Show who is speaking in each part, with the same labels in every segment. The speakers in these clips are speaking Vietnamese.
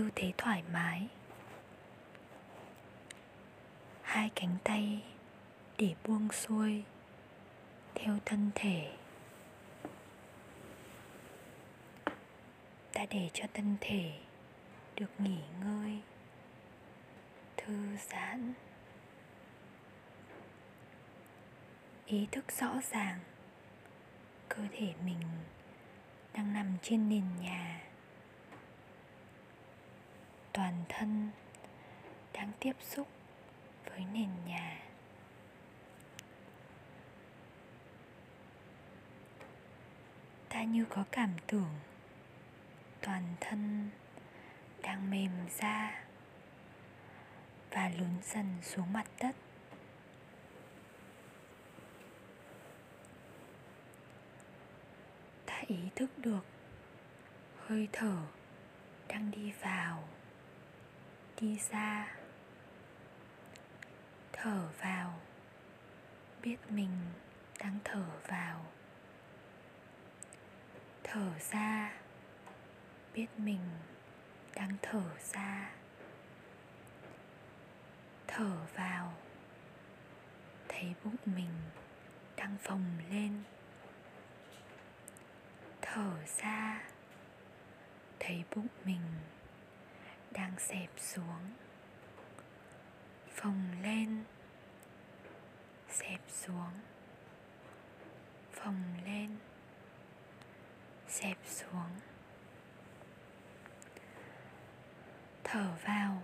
Speaker 1: tư thế thoải mái. Hai cánh tay để buông xuôi theo thân thể. Ta để cho thân thể được nghỉ ngơi, thư giãn. Ý thức rõ ràng cơ thể mình đang nằm trên nền nhà toàn thân đang tiếp xúc với nền nhà. Ta như có cảm tưởng toàn thân đang mềm ra và lún dần xuống mặt đất. Ta ý thức được hơi thở đang đi vào đi ra. Thở vào. Biết mình đang thở vào. Thở ra. Biết mình đang thở ra. Thở vào. Thấy bụng mình đang phồng lên. Thở ra. Thấy bụng mình đang xẹp xuống. Phồng lên, xẹp xuống. Phồng lên, xẹp xuống. Thở vào,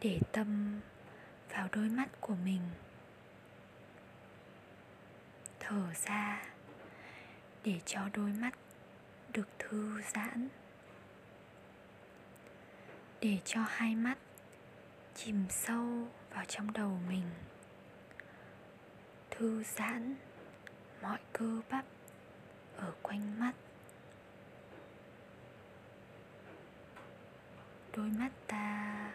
Speaker 1: để tâm vào đôi mắt của mình. Thở ra, để cho đôi mắt được thư giãn để cho hai mắt chìm sâu vào trong đầu mình. Thư giãn mọi cơ bắp ở quanh mắt. Đôi mắt ta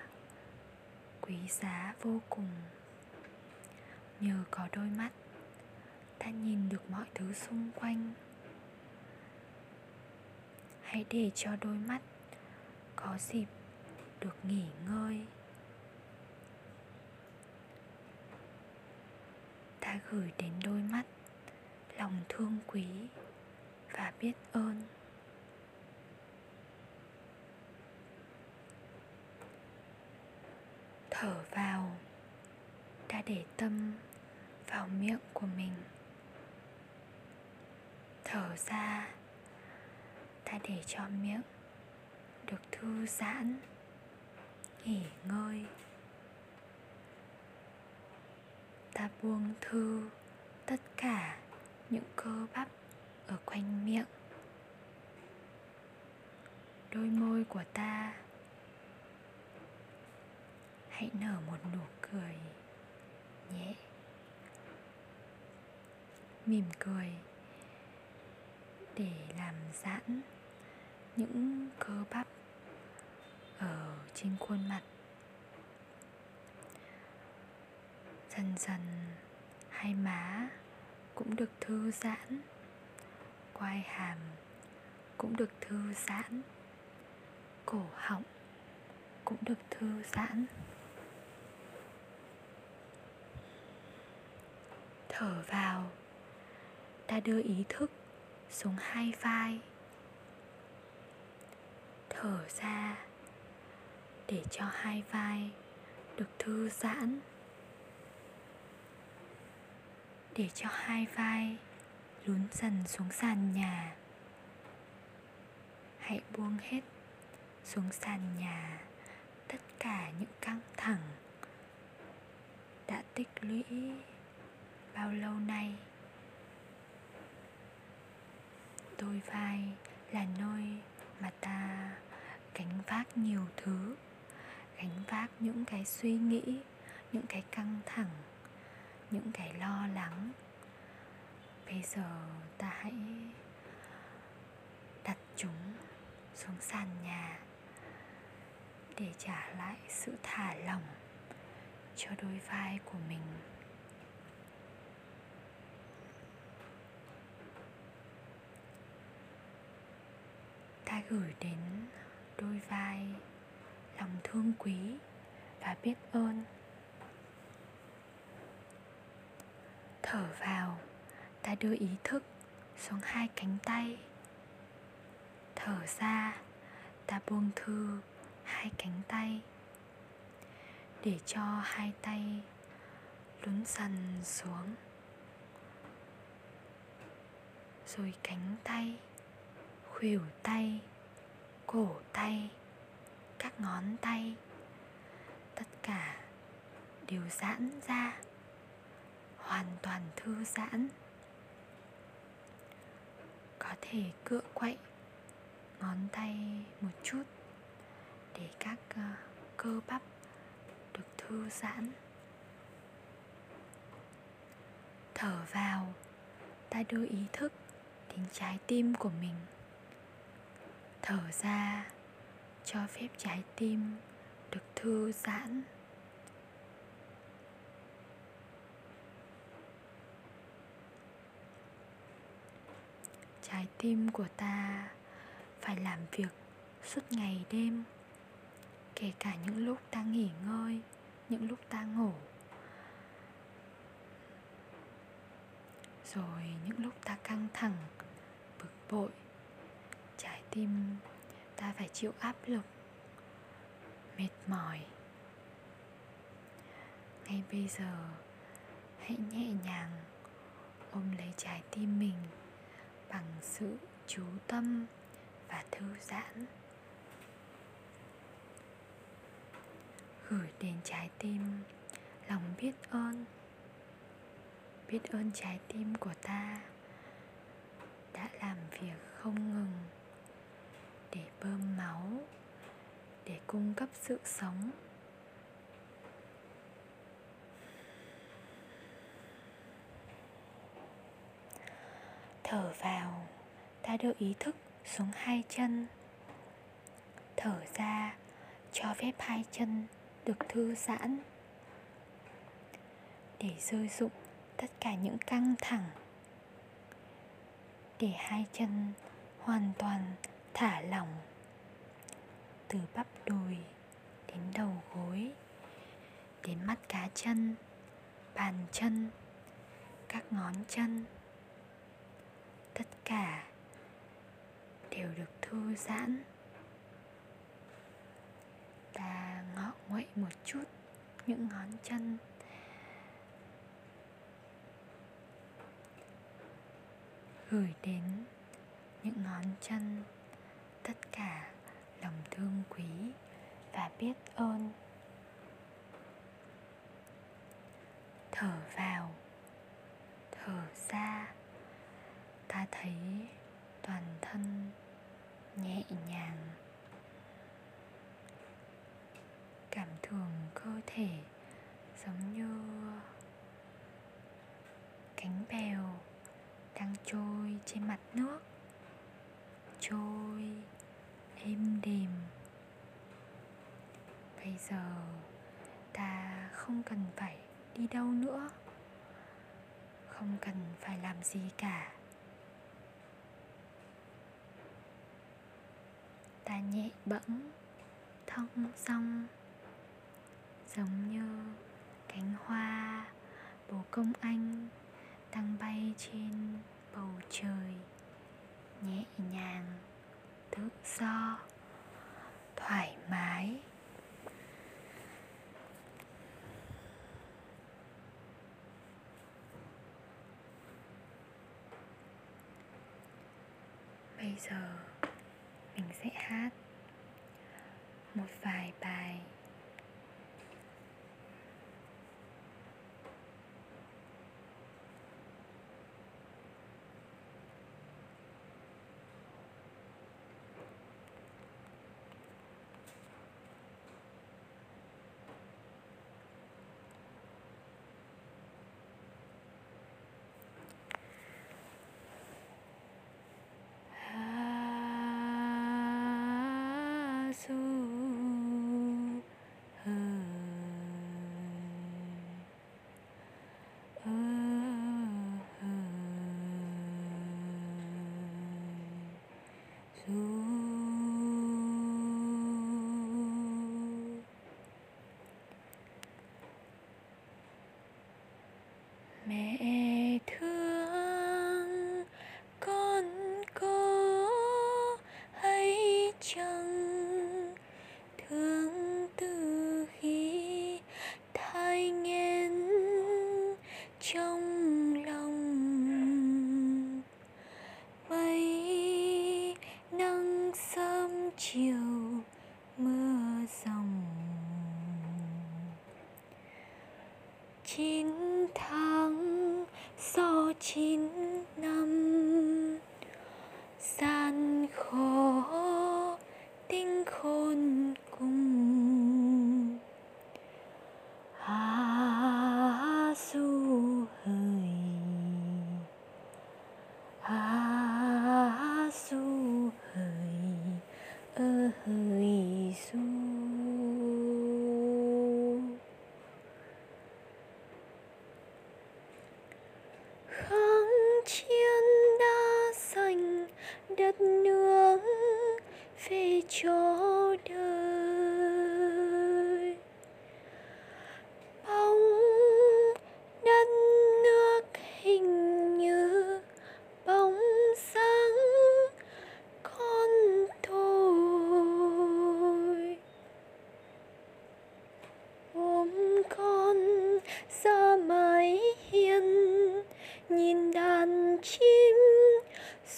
Speaker 1: quý giá vô cùng. Nhờ có đôi mắt, ta nhìn được mọi thứ xung quanh. Hãy để cho đôi mắt có dịp được nghỉ ngơi. Ta gửi đến đôi mắt lòng thương quý và biết ơn. Thở vào, ta để tâm vào miệng của mình. Thở ra, ta để cho miệng được thư giãn nghỉ ngơi. Ta buông thư tất cả những cơ bắp ở quanh miệng. Đôi môi của ta, hãy nở một nụ cười nhẹ. Mỉm cười để làm giãn những cơ bắp ở trên khuôn mặt. Dần dần, hai má cũng được thư giãn, quai hàm cũng được thư giãn, cổ họng cũng được thư giãn. Thở vào, ta đưa ý thức xuống hai vai. Thở ra để cho hai vai được thư giãn. Để cho hai vai lún dần xuống sàn nhà. Hãy buông hết xuống sàn nhà tất cả những căng thẳng đã tích lũy bao lâu nay. Đôi vai là nơi mà ta gánh vác nhiều thứ gánh vác những cái suy nghĩ, những cái căng thẳng, những cái lo lắng. Bây giờ ta hãy đặt chúng xuống sàn nhà để trả lại sự thả lỏng cho đôi vai của mình. Ta gửi đến đôi vai lòng thương quý và biết ơn. Thở vào, ta đưa ý thức xuống hai cánh tay. Thở ra, ta buông thư hai cánh tay. Để cho hai tay lún dần xuống. Rồi cánh tay, khuỷu tay, cổ tay các ngón tay. Tất cả đều giãn ra, hoàn toàn thư giãn. Có thể cựa quậy ngón tay một chút để các ờ, cơ bắp được thư giãn. Thở vào, ta đưa ý thức đến trái tim của mình. Thở ra cho phép trái tim được thư giãn. Trái tim của ta phải làm việc suốt ngày đêm, kể cả những lúc ta nghỉ ngơi, những lúc ta ngủ. Rồi những lúc ta căng thẳng, bực bội, trái tim ta phải chịu áp lực, mệt mỏi. Ngay bây giờ, hãy nhẹ nhàng ôm lấy trái tim mình bằng sự chú tâm và thư giãn. Gửi đến trái tim lòng biết ơn. Biết ơn trái tim của ta đã làm việc không ngừng để bơm máu, để cung cấp sự sống. Thở vào, ta đưa ý thức xuống hai chân. Thở ra, cho phép hai chân được thư giãn. Để rơi dụng tất cả những căng thẳng. Để hai chân hoàn toàn thả lỏng. Từ bắp đùi đến đầu gối, đến mắt cá chân, bàn chân, các ngón chân. Tất cả đều được thư giãn. Ta ngọ nguậy một chút những ngón chân. Gửi đến những ngón chân tất cả lòng thương quý và biết ơn. Thở vào, thở ra, ta thấy toàn thân nhẹ nhàng. Cảm thường cơ thể giống như cánh bèo đang trôi trên mặt nước. Trôi êm đềm. Bây giờ ta không cần phải đi đâu nữa. Không cần phải làm gì cả. Ta nhẹ bẫng, thong dong giống như cánh hoa bồ công anh đang bay trên bầu trời nhẹ nhàng tự do thoải mái. Bây giờ mình sẽ hát một vài bài 주셔서 chiều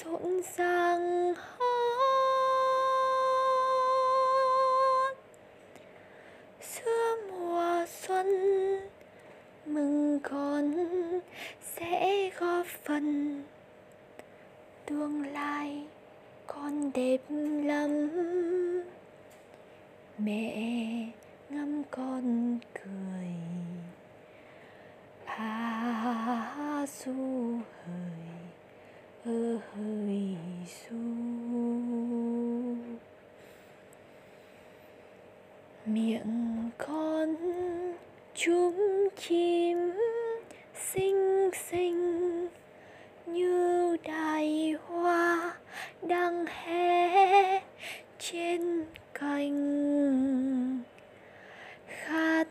Speaker 1: rộn ràng hát giữa mùa xuân, mừng con sẽ góp phần. Tương lai con đẹp lắm mẹ ngắm con cười à du hời ơ hời du miệng con chúm chim xinh xinh như đài hoa đang hé trên cành. Khát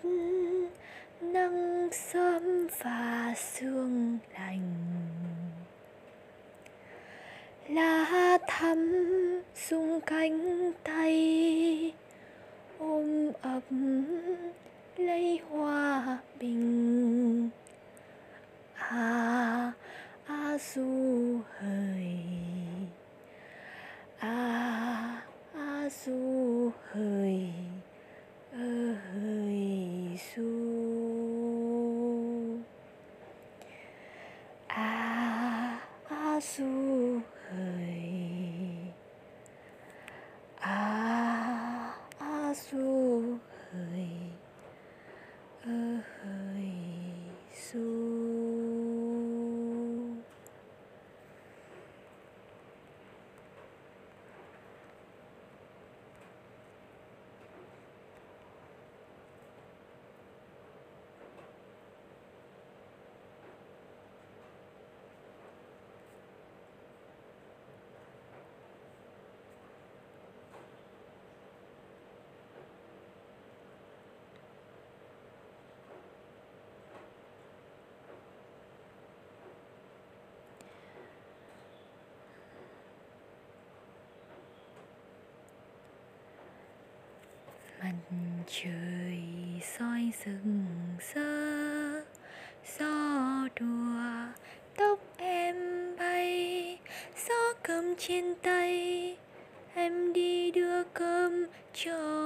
Speaker 1: nắng sớm và sương lành. Lá thắm rung cánh tay ôm ấp lấy hoa bình. À a du hời. À a du hời. Ơ hời du à a du hời à a du hời ơ hời du mặt trời soi rừng rơ gió đùa, tóc em bay, gió cầm trên tay. Em đi đưa cơm cho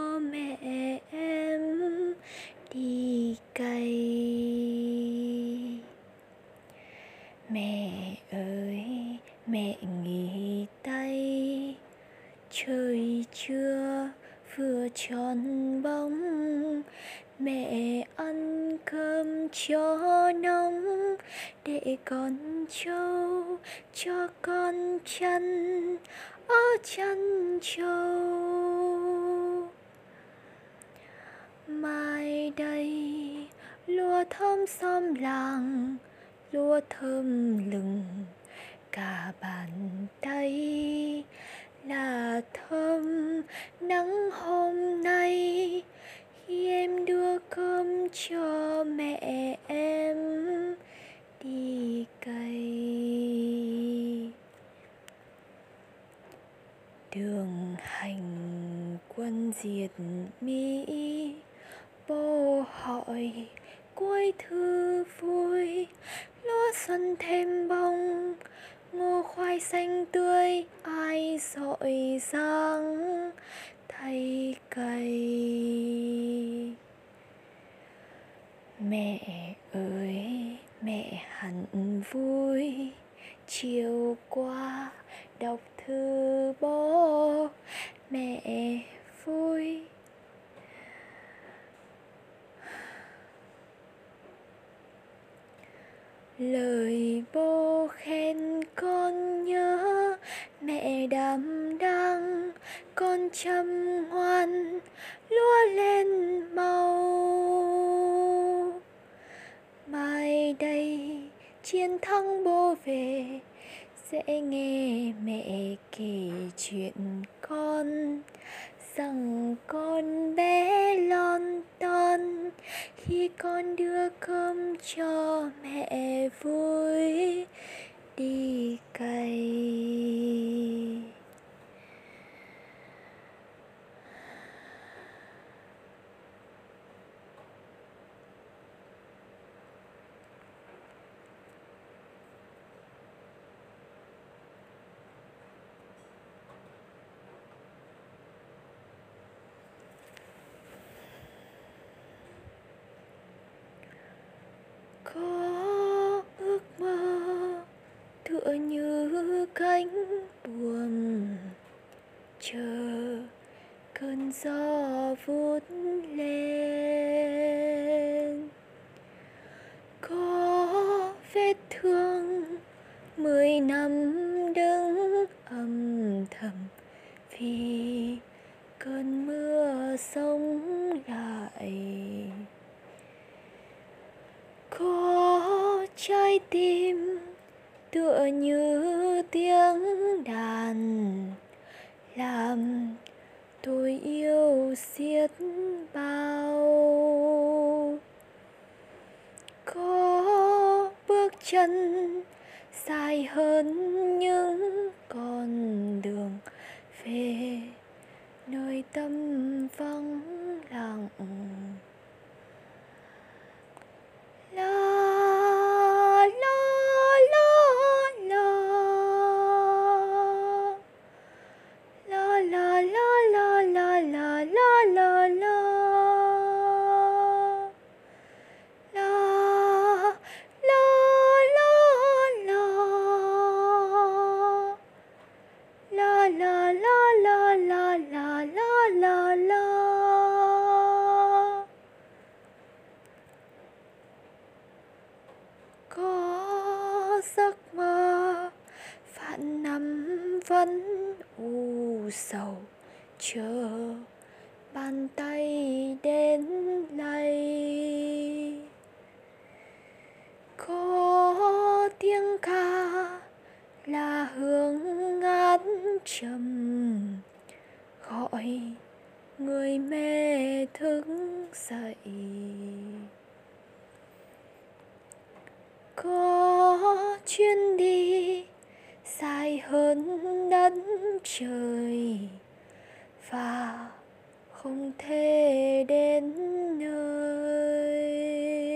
Speaker 1: xóm làng, lúa thơm lừng, cả bàn tay là thơm. Nắng hôm nay, khi em đưa cơm cho mẹ em, đi cày. Đường hành quân diệt mỹ, bố hỏi cuối thư vui lúa xuân thêm bông, ngô khoai xanh tươi, ai dội răng thay cây mẹ ơi, mẹ hẳn vui, chiều qua đọc thư bố, mẹ vui. Lời bố khen con nhớ, mẹ đảm đang con chăm ngoan, lúa lên màu. Mai đây chiến thắng bố về, sẽ nghe mẹ kể chuyện con rằng con bé lon ton khi con đưa cơm cho mẹ vui đi cày. Tựa như cánh buồm. Chờ cơn gió vút lên. Có vết thương, mười năm đứng âm thầm. Vì cơn mưa sống lại. Có trái tim tựa như tiếng đàn. Làm tôi yêu xiết bao. Có bước chân dài hơn những con đường về nơi tâm vắng lặng. Love chờ bàn tay đến lay có tiếng ca là hương ngát trầm, gọi người mẹ thức dậy. Có chuyến đi dài hơn đất trời và không thể đến nơi.